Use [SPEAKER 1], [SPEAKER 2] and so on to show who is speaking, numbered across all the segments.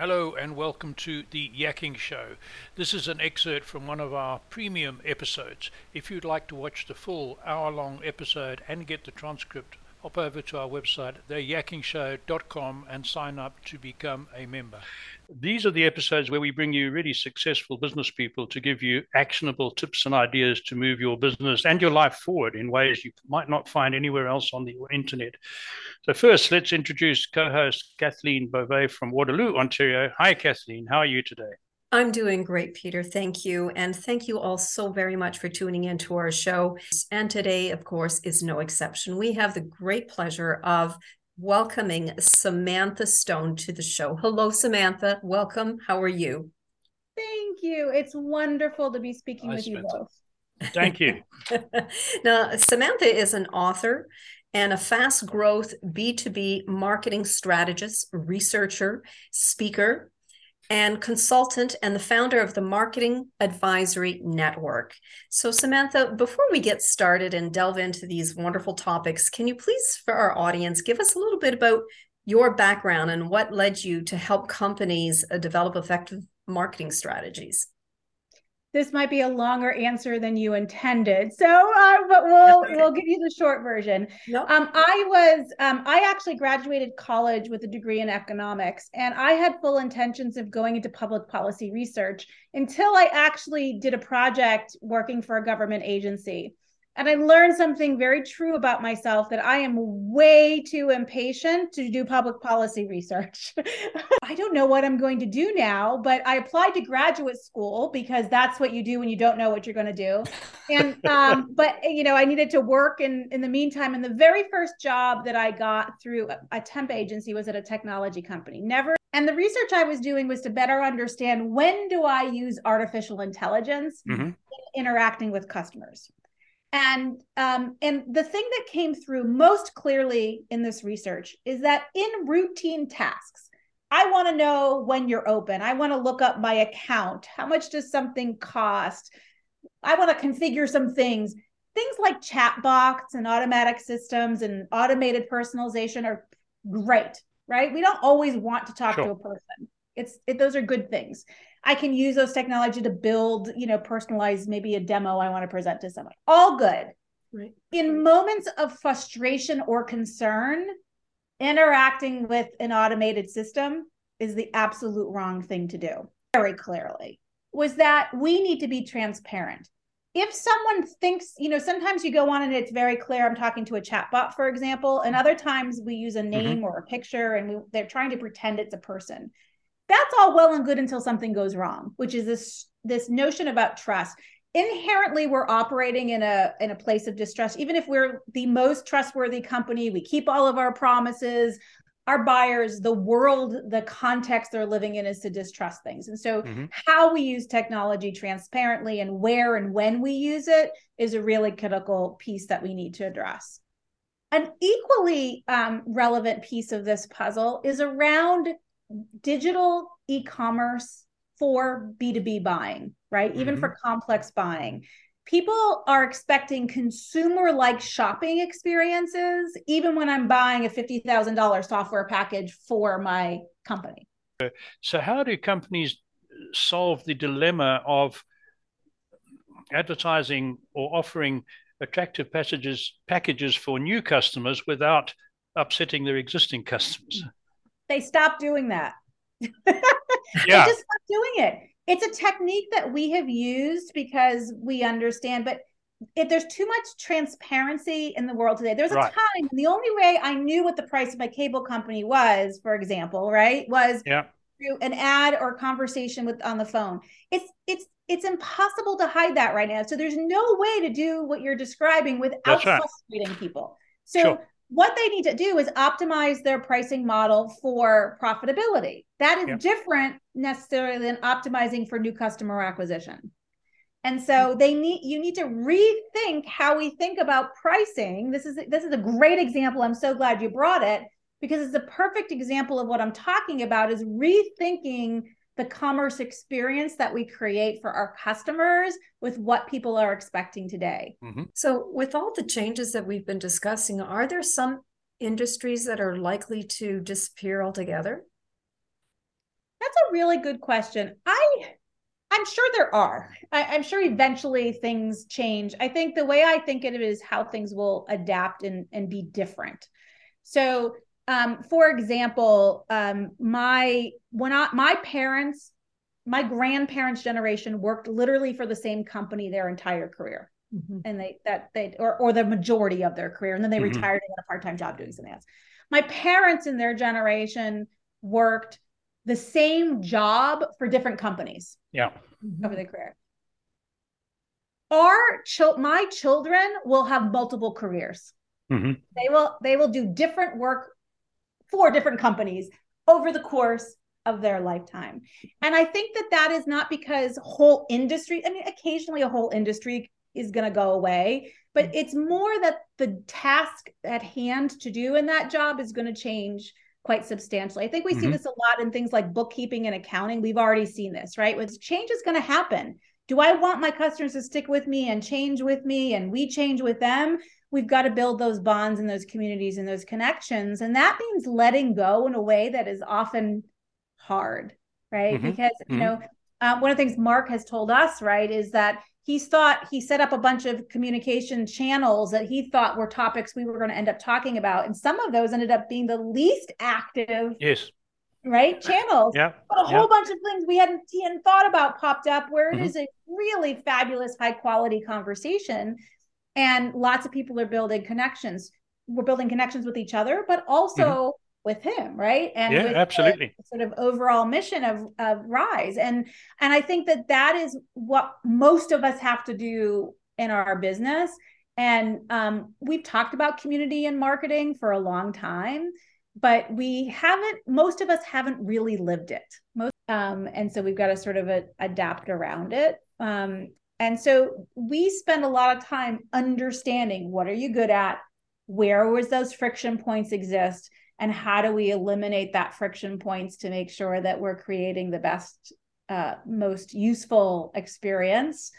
[SPEAKER 1] Hello and welcome to the Yakking Show. This is an excerpt from one of our premium episodes. If you'd like to watch the full hour long episode and get the transcript, hop over to our website, theyakkingshow.com, and sign up to become a member. These are the episodes where we bring you really successful business people to give you actionable tips and ideas to move your business and your life forward in ways you might not find anywhere else on the internet. So, first, let's introduce co host Kathleen Beauvais from Waterloo, Ontario. Hi, Kathleen. How are you today?
[SPEAKER 2] I'm doing great, Peter. Thank you. And thank you all so very much for tuning into our show. And today, of course, is no exception. We have the great pleasure of welcoming Samantha Stone to the show. Hello, Samantha. Welcome. How are you?
[SPEAKER 3] Thank you. It's wonderful to be speaking Hi, with Samantha. you both.
[SPEAKER 1] Thank you.
[SPEAKER 2] now, Samantha is an author and a fast growth B2B marketing strategist, researcher, speaker, and consultant and the founder of the Marketing Advisory Network. So, Samantha, before we get started and delve into these wonderful topics, can you please, for our audience, give us a little bit about your background and what led you to help companies uh, develop effective marketing strategies?
[SPEAKER 3] This might be a longer answer than you intended. So, uh, but we'll we'll give you the short version. Nope. Um, I was um, I actually graduated college with a degree in economics, and I had full intentions of going into public policy research until I actually did a project working for a government agency. And I learned something very true about myself that I am way too impatient to do public policy research. I don't know what I'm going to do now, but I applied to graduate school because that's what you do when you don't know what you're going to do. And, um, but, you know, I needed to work in, in the meantime. And the very first job that I got through a, a temp agency was at a technology company. Never and the research I was doing was to better understand when do I use artificial intelligence mm-hmm. in interacting with customers. And um, and the thing that came through most clearly in this research is that in routine tasks, I want to know when you're open. I want to look up my account. How much does something cost? I want to configure some things. Things like chat chatbots and automatic systems and automated personalization are great, right? We don't always want to talk sure. to a person. It's it, those are good things. I can use those technology to build, you know, personalize maybe a demo I want to present to someone. All good. Right. In moments of frustration or concern, interacting with an automated system is the absolute wrong thing to do. Very clearly, was that we need to be transparent. If someone thinks, you know, sometimes you go on and it's very clear I'm talking to a chatbot, for example, and other times we use a mm-hmm. name mm-hmm. or a picture and we, they're trying to pretend it's a person that's all well and good until something goes wrong which is this this notion about trust. Inherently we're operating in a in a place of distrust. Even if we're the most trustworthy company we keep all of our promises our buyers the world the context they're living in is to distrust things. And so mm-hmm. how we use technology transparently and where and when we use it is a really critical piece that we need to address. An equally um, relevant piece of this puzzle is around digital e-commerce for B2B buying, right? Mm-hmm. Even for complex buying. People are expecting consumer like shopping experiences, even when I'm buying a $50,000 software package for my company.
[SPEAKER 1] So, how do companies solve the dilemma of advertising or offering attractive packages, packages for new customers without upsetting their existing customers?
[SPEAKER 3] They stopped doing that. yeah. they just stopped doing it. It's a technique that we have used because we understand, but if there's too much transparency in the world today, there's right. a time the only way I knew what the price of my cable company was, for example, right, was yeah. through an ad or conversation with on the phone. It's it's it's impossible to hide that right now. So there's no way to do what you're describing without right. frustrating people. So sure what they need to do is optimize their pricing model for profitability. That is different necessarily than optimizing for new customer acquisition. And so mm-hmm. they need you need to rethink how we think about pricing. This is this is a great example. I'm so glad you brought it because it's a perfect example of what I'm talking about is rethinking the commerce experience that we create for our customers with what people are expecting today.
[SPEAKER 2] Mm-hmm. So, with all the changes that we've been discussing, are there some industries that are likely to disappear altogether?
[SPEAKER 3] That's a really good question. I I'm sure there are. I, am sure eventually things change. I think the way I think of it is how things will adapt and, and be different. So, um, for example, um, my when I, my parents, my grandparents' generation worked literally for the same company their entire career, mm-hmm. and they that they or or the majority of their career, and then they mm-hmm. retired and got a part time job doing something else. My parents in their generation worked the same job for different companies.
[SPEAKER 1] Yeah.
[SPEAKER 3] Over their career. Our ch- my children will have multiple careers. Mm-hmm. They will they will do different work for different companies over the course of their lifetime. And I think that that is not because whole industry, I mean occasionally a whole industry is going to go away, but mm-hmm. it's more that the task at hand to do in that job is going to change quite substantially. I think we mm-hmm. see this a lot in things like bookkeeping and accounting. We've already seen this, right? With change is going to happen. Do I want my customers to stick with me and change with me and we change with them? We've got to build those bonds and those communities and those connections. And that means letting go in a way that is often hard, right? Mm-hmm. Because, you mm-hmm. know, uh, one of the things Mark has told us, right, is that he's thought he set up a bunch of communication channels that he thought were topics we were going to end up talking about and some of those ended up being the least active
[SPEAKER 1] yes
[SPEAKER 3] right channels
[SPEAKER 1] yeah
[SPEAKER 3] but a whole bunch of things we hadn't, hadn't thought about popped up where it mm-hmm. is a really fabulous high quality conversation and lots of people are building connections. We're building connections with each other but also mm-hmm. with him right?
[SPEAKER 1] And yeah absolutely.
[SPEAKER 3] sort of overall mission of of rise. And and i think that that is what most of us have to do in our business. And um, we've talked about community and marketing for a long time but we haven't most of us haven't really lived it. Most um, and so we've got to sort of a, adapt around it. Um, and so we spend a lot of time understanding what are you good at where was those friction points exist and how do we eliminate that friction points to make sure that we're creating the best uh, most useful experience.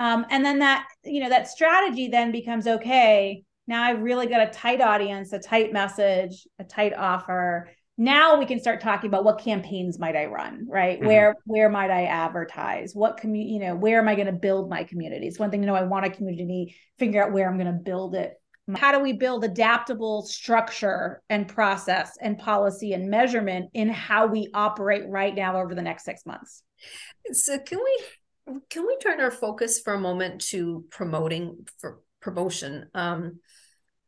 [SPEAKER 3] Um, and then that you know that strategy then becomes okay now i've really got a tight audience a tight message a tight offer now we can start talking about what campaigns might i run right? Mm-hmm. where where might i advertise? What commu- you know where am i going to build my community? It's one thing to know i want a community figure out where i'm going to build it. How do we build adaptable structure and process and policy and measurement in how we operate right now over the next six months?
[SPEAKER 2] So can we can we turn our focus for a moment to promoting for promotion? Um,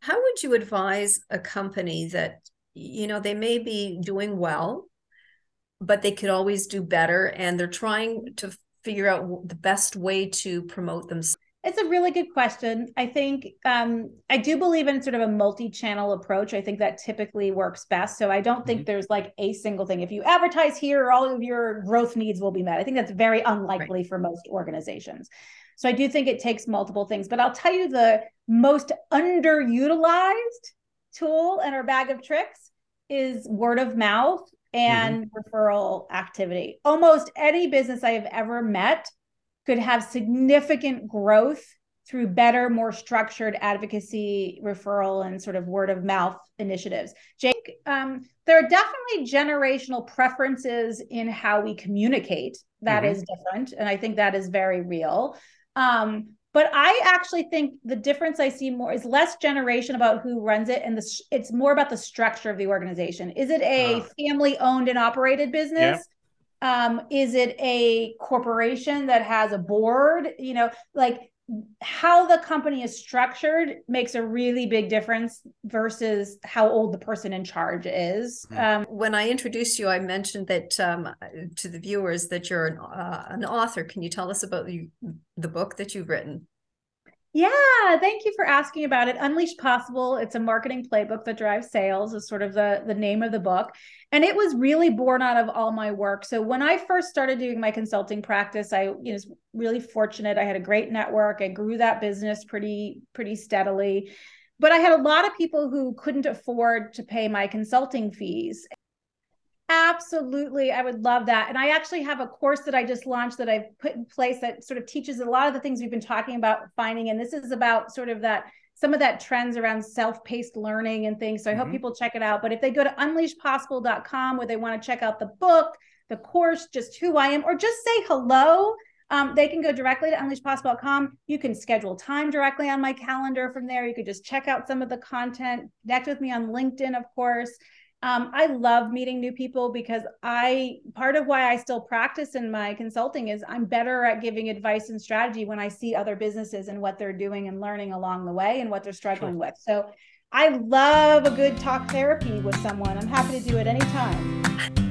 [SPEAKER 2] how would you advise a company that you know they may be doing well but they could always do better and they're trying to figure out the best way to promote themselves
[SPEAKER 3] it's a really good question. I think um, I do believe in sort of a multi-channel approach. I think that typically works best. So I don't think mm-hmm. there's like a single thing. If you advertise here, all of your growth needs will be met. I think that's very unlikely right. for most organizations. So I do think it takes multiple things. But I'll tell you the most underutilized tool in our bag of tricks is word of mouth and mm-hmm. referral activity. Almost any business I have ever met could have significant growth through better, more structured advocacy, referral, and sort of word of mouth initiatives. Jake, um, there are definitely generational preferences in how we communicate. That mm-hmm. is different. And I think that is very real. Um, but I actually think the difference I see more is less generation about who runs it, and the, it's more about the structure of the organization. Is it a uh, family owned and operated business? Um, is it a corporation that has a board? You know, like how the company is structured makes a really big difference versus how old the person in charge is.
[SPEAKER 2] Hmm. Um, when I introduced you, I mentioned that um, to the viewers that you're an, uh, an author. Can you tell us about the, the book that you've written?
[SPEAKER 3] Yeah, thank you for asking about it. Unleash Possible, it's a marketing playbook that drives sales is sort of the the name of the book. And it was really born out of all my work. So when I first started doing my consulting practice, I you know, was really fortunate. I had a great network. I grew that business pretty pretty steadily. But I had a lot of people who couldn't afford to pay my consulting fees. Absolutely. I would love that. And I actually have a course that I just launched that I've put in place that sort of teaches a lot of the things we've been talking about finding. And this is about sort of that some of that trends around self-paced learning and things. So I mm-hmm. hope people check it out. But if they go to unleashpossible.com where they want to check out the book, the course, just who I am, or just say hello, um, they can go directly to unleashpossible.com. You can schedule time directly on my calendar from there. You could just check out some of the content, connect with me on LinkedIn, of course. Um, I love meeting new people because I part of why I still practice in my consulting is I'm better at giving advice and strategy when I see other businesses and what they're doing and learning along the way and what they're struggling sure. with. So I love a good talk therapy with someone. I'm happy to do it anytime.